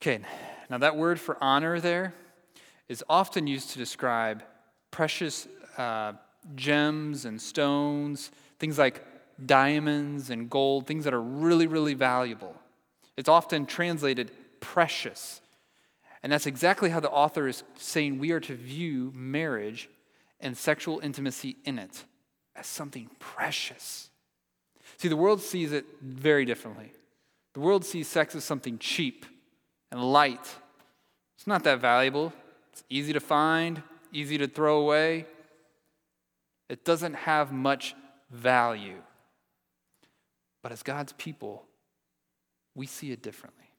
Okay, now that word for honor there is often used to describe precious uh, gems and stones, things like diamonds and gold, things that are really, really valuable. It's often translated precious. And that's exactly how the author is saying we are to view marriage and sexual intimacy in it as something precious. See, the world sees it very differently. The world sees sex as something cheap and light. It's not that valuable. It's easy to find, easy to throw away. It doesn't have much value. But as God's people, we see it differently.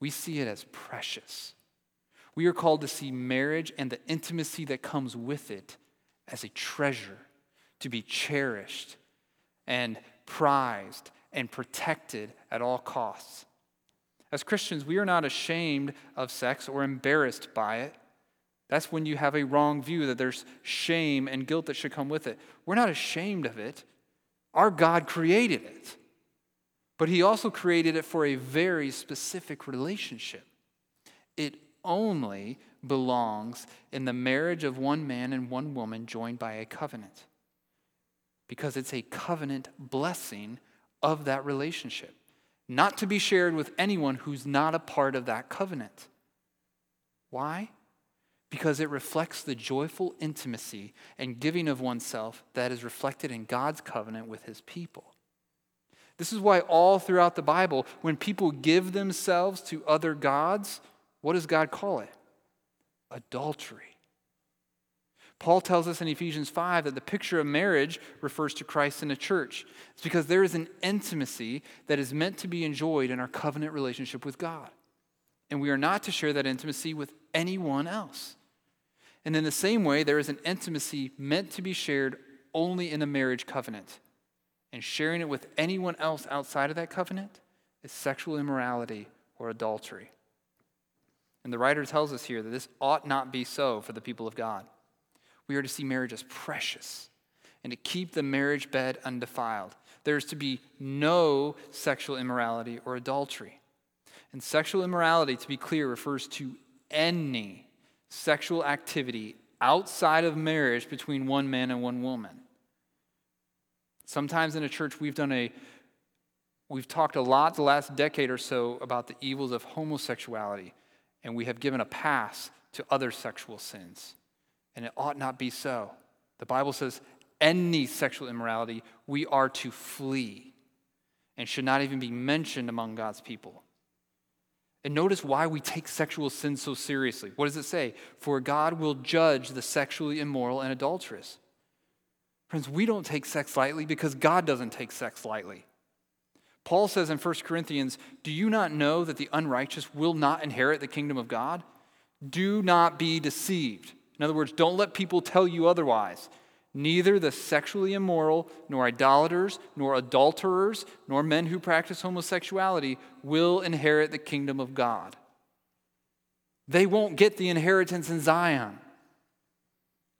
We see it as precious. We are called to see marriage and the intimacy that comes with it as a treasure, to be cherished and prized and protected at all costs. As Christians, we are not ashamed of sex or embarrassed by it. That's when you have a wrong view that there's shame and guilt that should come with it. We're not ashamed of it. Our God created it. But He also created it for a very specific relationship. It only belongs in the marriage of one man and one woman joined by a covenant because it's a covenant blessing of that relationship not to be shared with anyone who's not a part of that covenant. Why? Because it reflects the joyful intimacy and giving of oneself that is reflected in God's covenant with his people. This is why, all throughout the Bible, when people give themselves to other gods, what does God call it? Adultery. Paul tells us in Ephesians 5 that the picture of marriage refers to Christ and the church. It's because there is an intimacy that is meant to be enjoyed in our covenant relationship with God. And we are not to share that intimacy with anyone else. And in the same way, there is an intimacy meant to be shared only in a marriage covenant. And sharing it with anyone else outside of that covenant is sexual immorality or adultery. And the writer tells us here that this ought not be so for the people of God. We are to see marriage as precious and to keep the marriage bed undefiled. There is to be no sexual immorality or adultery. And sexual immorality, to be clear, refers to any sexual activity outside of marriage between one man and one woman. Sometimes in a church, we've done a We've talked a lot the last decade or so about the evils of homosexuality, and we have given a pass to other sexual sins and it ought not be so. The Bible says any sexual immorality we are to flee and should not even be mentioned among God's people. And notice why we take sexual sin so seriously. What does it say? For God will judge the sexually immoral and adulterous. Friends, we don't take sex lightly because God doesn't take sex lightly. Paul says in 1 Corinthians, Do you not know that the unrighteous will not inherit the kingdom of God? Do not be deceived. In other words, don't let people tell you otherwise. Neither the sexually immoral, nor idolaters, nor adulterers, nor men who practice homosexuality will inherit the kingdom of God. They won't get the inheritance in Zion.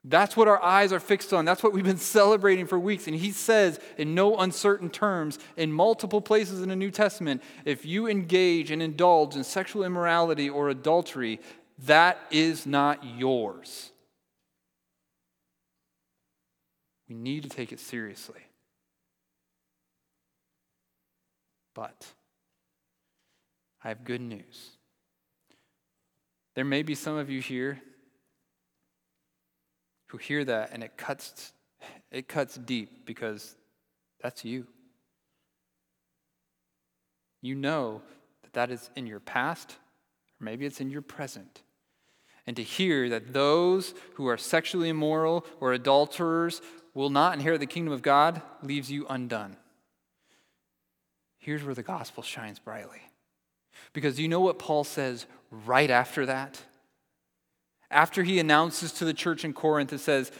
That's what our eyes are fixed on. That's what we've been celebrating for weeks. And he says, in no uncertain terms, in multiple places in the New Testament, if you engage and indulge in sexual immorality or adultery, that is not yours. We need to take it seriously. But I have good news. There may be some of you here who hear that and it cuts it cuts deep because that's you. You know that that is in your past, or maybe it's in your present. And to hear that those who are sexually immoral or adulterers will not inherit the kingdom of God leaves you undone. Here's where the gospel shines brightly. Because you know what Paul says right after that? After he announces to the church in Corinth, it says,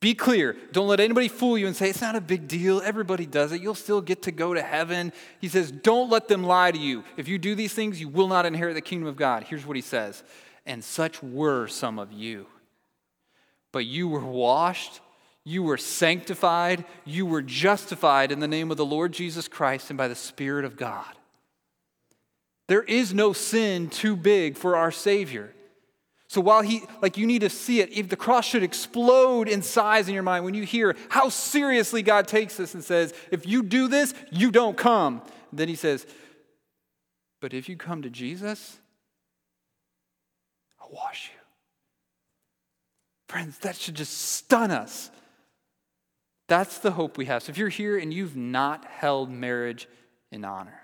Be clear. Don't let anybody fool you and say, It's not a big deal. Everybody does it. You'll still get to go to heaven. He says, Don't let them lie to you. If you do these things, you will not inherit the kingdom of God. Here's what he says And such were some of you. But you were washed, you were sanctified, you were justified in the name of the Lord Jesus Christ and by the Spirit of God. There is no sin too big for our Savior. So while he, like you need to see it, if the cross should explode in size in your mind when you hear how seriously God takes this and says, if you do this, you don't come. Then he says, but if you come to Jesus, I'll wash you. Friends, that should just stun us. That's the hope we have. So if you're here and you've not held marriage in honor,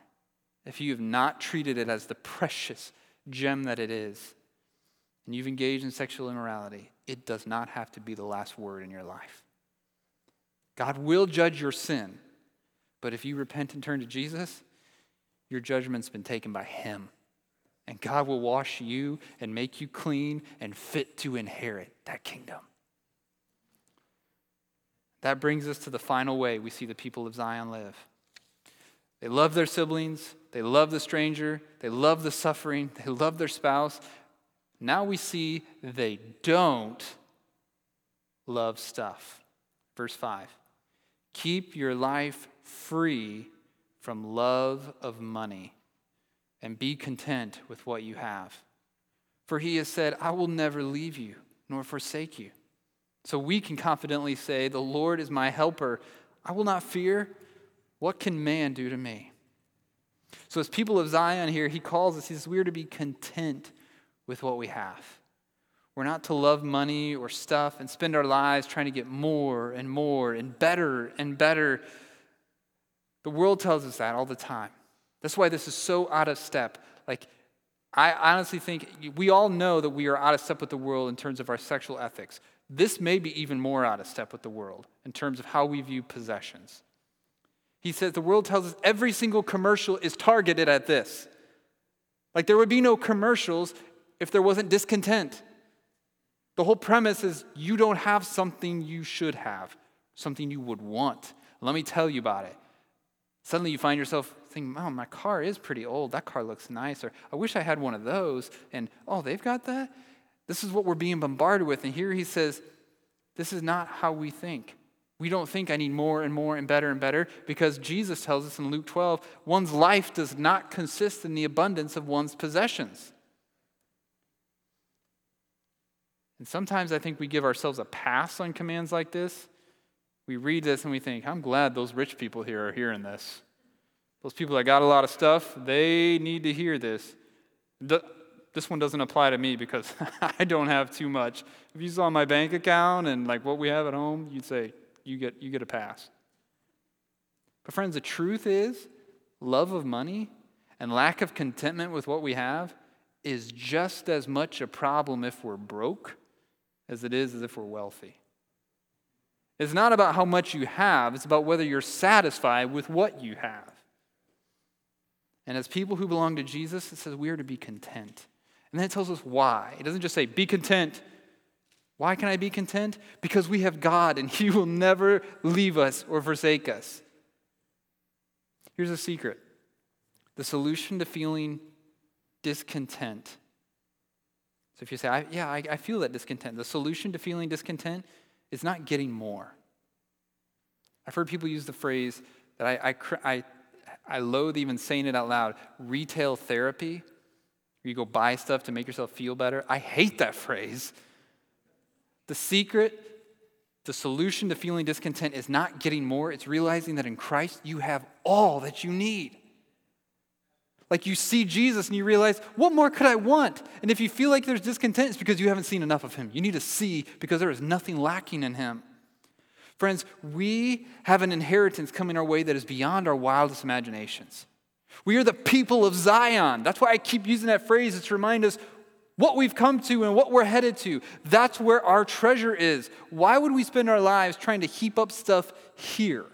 if you have not treated it as the precious gem that it is, and you've engaged in sexual immorality, it does not have to be the last word in your life. God will judge your sin, but if you repent and turn to Jesus, your judgment's been taken by Him. And God will wash you and make you clean and fit to inherit that kingdom. That brings us to the final way we see the people of Zion live. They love their siblings, they love the stranger, they love the suffering, they love their spouse. Now we see they don't love stuff. Verse 5 Keep your life free from love of money and be content with what you have. For he has said, I will never leave you nor forsake you. So we can confidently say, The Lord is my helper. I will not fear. What can man do to me? So, as people of Zion here, he calls us, he says, we are to be content with what we have. We're not to love money or stuff and spend our lives trying to get more and more and better and better. The world tells us that all the time. That's why this is so out of step. Like, I honestly think we all know that we are out of step with the world in terms of our sexual ethics. This may be even more out of step with the world in terms of how we view possessions. He says the world tells us every single commercial is targeted at this. Like there would be no commercials if there wasn't discontent. The whole premise is you don't have something you should have, something you would want. Let me tell you about it. Suddenly you find yourself thinking, oh, my car is pretty old. That car looks nice. Or I wish I had one of those. And oh, they've got that? This is what we're being bombarded with. And here he says, this is not how we think. We don't think I need more and more and better and better because Jesus tells us in Luke 12 one's life does not consist in the abundance of one's possessions. And sometimes I think we give ourselves a pass on commands like this. We read this and we think, I'm glad those rich people here are hearing this. Those people that got a lot of stuff, they need to hear this. This one doesn't apply to me because I don't have too much. If you saw my bank account and like what we have at home, you'd say, you get, you get a pass. But, friends, the truth is love of money and lack of contentment with what we have is just as much a problem if we're broke as it is as if we're wealthy. It's not about how much you have, it's about whether you're satisfied with what you have. And as people who belong to Jesus, it says we are to be content. And then it tells us why. It doesn't just say, be content why can I be content? Because we have God and He will never leave us or forsake us. Here's a secret the solution to feeling discontent. So if you say, I, Yeah, I, I feel that discontent, the solution to feeling discontent is not getting more. I've heard people use the phrase that I, I, I, I loathe even saying it out loud retail therapy. You go buy stuff to make yourself feel better. I hate that phrase the secret, the solution to feeling discontent is not getting more, it's realizing that in Christ you have all that you need. Like you see Jesus and you realize, what more could I want? And if you feel like there's discontent, it's because you haven't seen enough of him. You need to see because there is nothing lacking in him. Friends, we have an inheritance coming our way that is beyond our wildest imaginations. We are the people of Zion. That's why I keep using that phrase. It's to remind us what we've come to and what we're headed to. That's where our treasure is. Why would we spend our lives trying to heap up stuff here?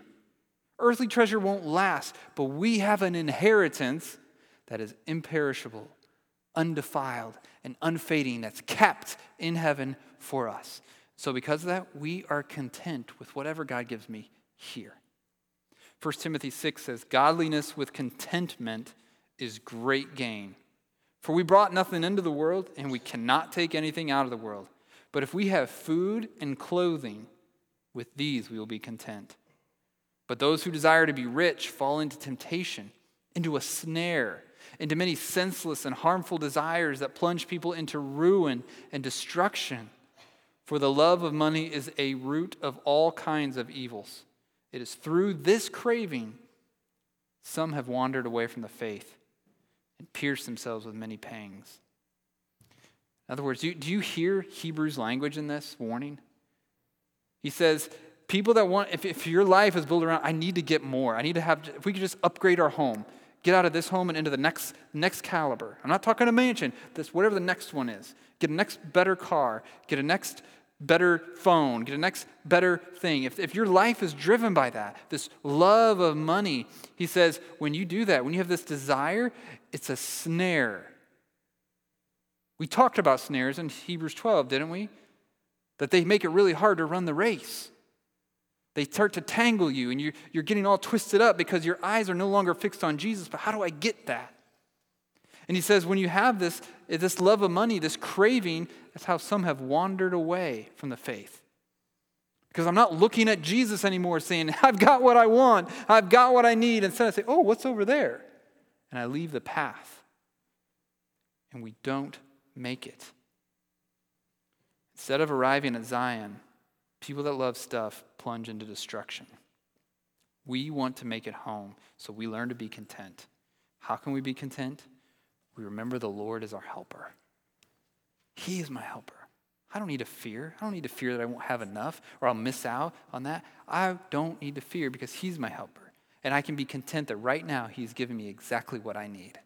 Earthly treasure won't last, but we have an inheritance that is imperishable, undefiled, and unfading, that's kept in heaven for us. So, because of that, we are content with whatever God gives me here. 1 Timothy 6 says, Godliness with contentment is great gain. For we brought nothing into the world, and we cannot take anything out of the world. But if we have food and clothing, with these we will be content. But those who desire to be rich fall into temptation, into a snare, into many senseless and harmful desires that plunge people into ruin and destruction. For the love of money is a root of all kinds of evils. It is through this craving some have wandered away from the faith and pierced themselves with many pangs. In other words, do you, do you hear Hebrews language in this warning? He says, people that want, if, if your life is built around, I need to get more. I need to have, if we could just upgrade our home, get out of this home and into the next, next caliber. I'm not talking a mansion, this, whatever the next one is. Get a next better car, get a next better phone, get a next better thing. If, if your life is driven by that, this love of money, he says, when you do that, when you have this desire, it's a snare. We talked about snares in Hebrews 12, didn't we? That they make it really hard to run the race. They start to tangle you, and you're, you're getting all twisted up because your eyes are no longer fixed on Jesus. But how do I get that? And he says, when you have this, this love of money, this craving, that's how some have wandered away from the faith. Because I'm not looking at Jesus anymore saying, I've got what I want, I've got what I need. Instead, I say, Oh, what's over there? And I leave the path. And we don't make it. Instead of arriving at Zion, people that love stuff plunge into destruction. We want to make it home, so we learn to be content. How can we be content? We remember the Lord is our helper. He is my helper. I don't need to fear. I don't need to fear that I won't have enough or I'll miss out on that. I don't need to fear because He's my helper. And I can be content that right now He's giving me exactly what I need.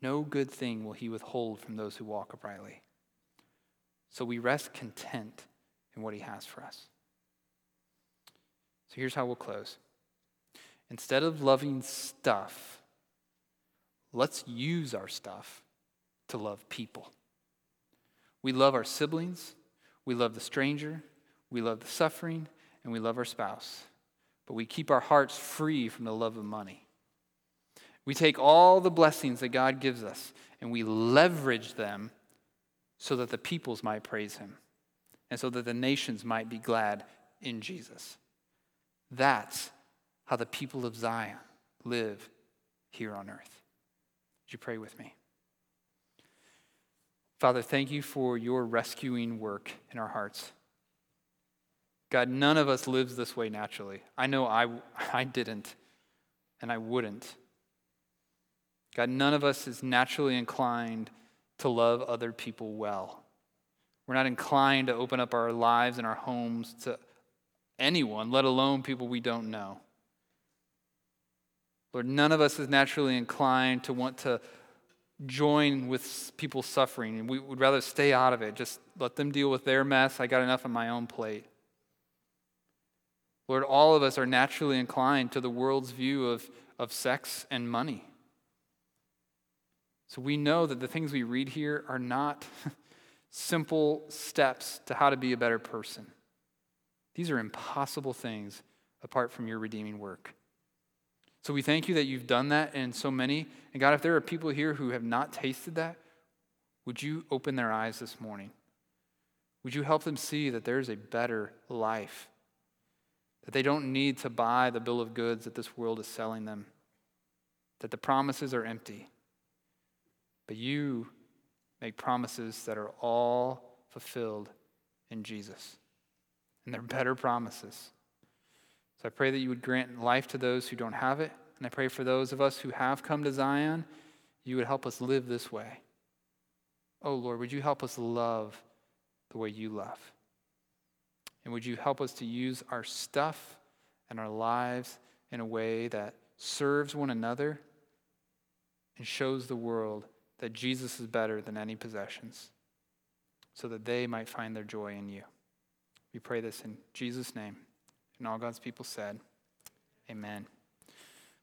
No good thing will He withhold from those who walk uprightly. So we rest content in what He has for us. So here's how we'll close. Instead of loving stuff, let's use our stuff to love people. We love our siblings, we love the stranger, we love the suffering, and we love our spouse. But we keep our hearts free from the love of money. We take all the blessings that God gives us and we leverage them so that the peoples might praise him and so that the nations might be glad in Jesus. That's how the people of Zion live here on earth. Would you pray with me? Father, thank you for your rescuing work in our hearts. God, none of us lives this way naturally. I know I, I didn't, and I wouldn't. God, none of us is naturally inclined to love other people well. We're not inclined to open up our lives and our homes to anyone, let alone people we don't know. Lord, none of us is naturally inclined to want to join with people suffering, and we would rather stay out of it. Just let them deal with their mess. I got enough on my own plate. Lord, all of us are naturally inclined to the world's view of, of sex and money. So we know that the things we read here are not simple steps to how to be a better person. These are impossible things apart from your redeeming work. So we thank you that you've done that in so many. And God, if there are people here who have not tasted that, would you open their eyes this morning? Would you help them see that there's a better life? That they don't need to buy the bill of goods that this world is selling them? That the promises are empty. But you make promises that are all fulfilled in Jesus. And they're better promises. So I pray that you would grant life to those who don't have it, And I pray for those of us who have come to Zion, you would help us live this way. Oh Lord, would you help us love the way you love? And would you help us to use our stuff and our lives in a way that serves one another and shows the world that Jesus is better than any possessions so that they might find their joy in you. We pray this in Jesus' name. And all God's people said, Amen.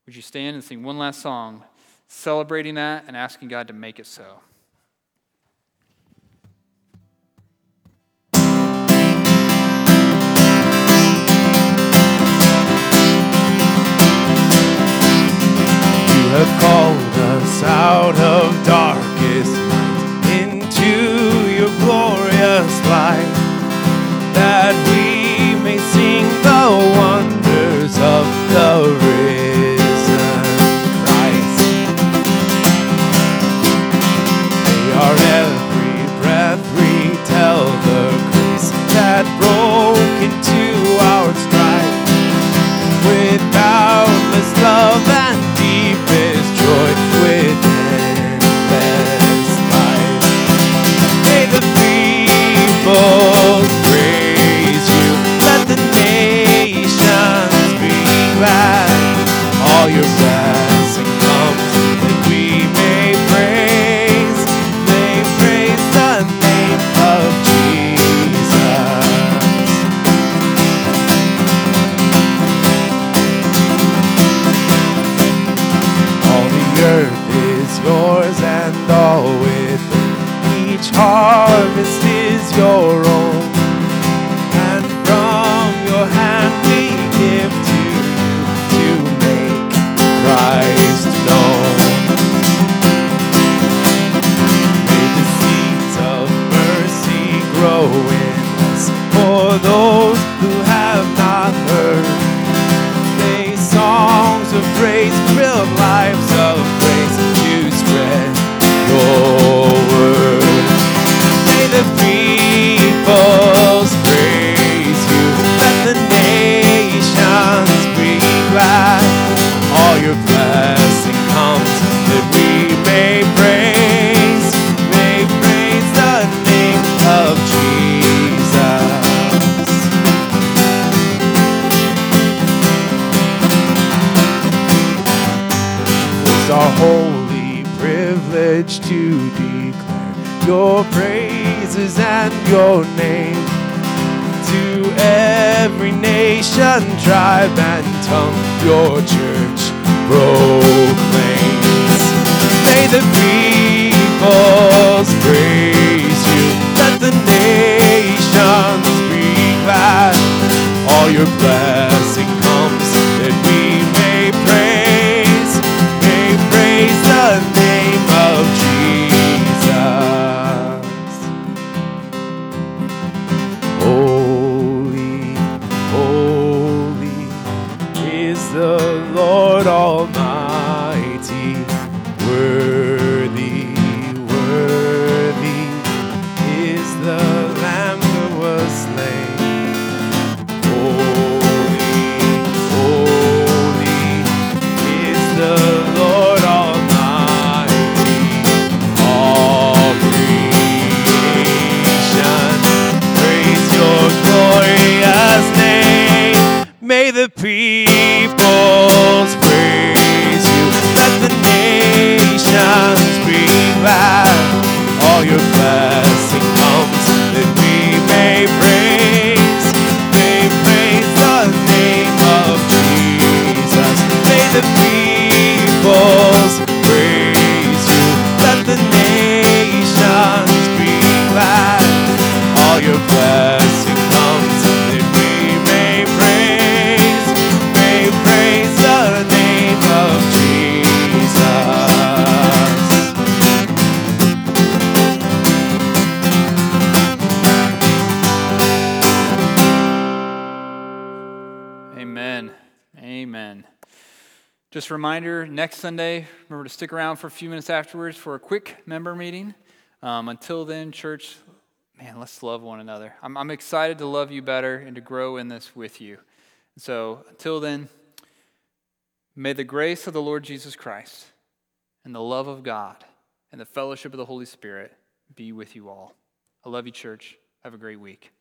Would you stand and sing one last song, celebrating that and asking God to make it so? You have called that we stick around for a few minutes afterwards for a quick member meeting. Um, until then, church, man, let's love one another. I'm, I'm excited to love you better and to grow in this with you. So until then, May the grace of the Lord Jesus Christ and the love of God and the fellowship of the Holy Spirit be with you all. I love you, church. Have a great week.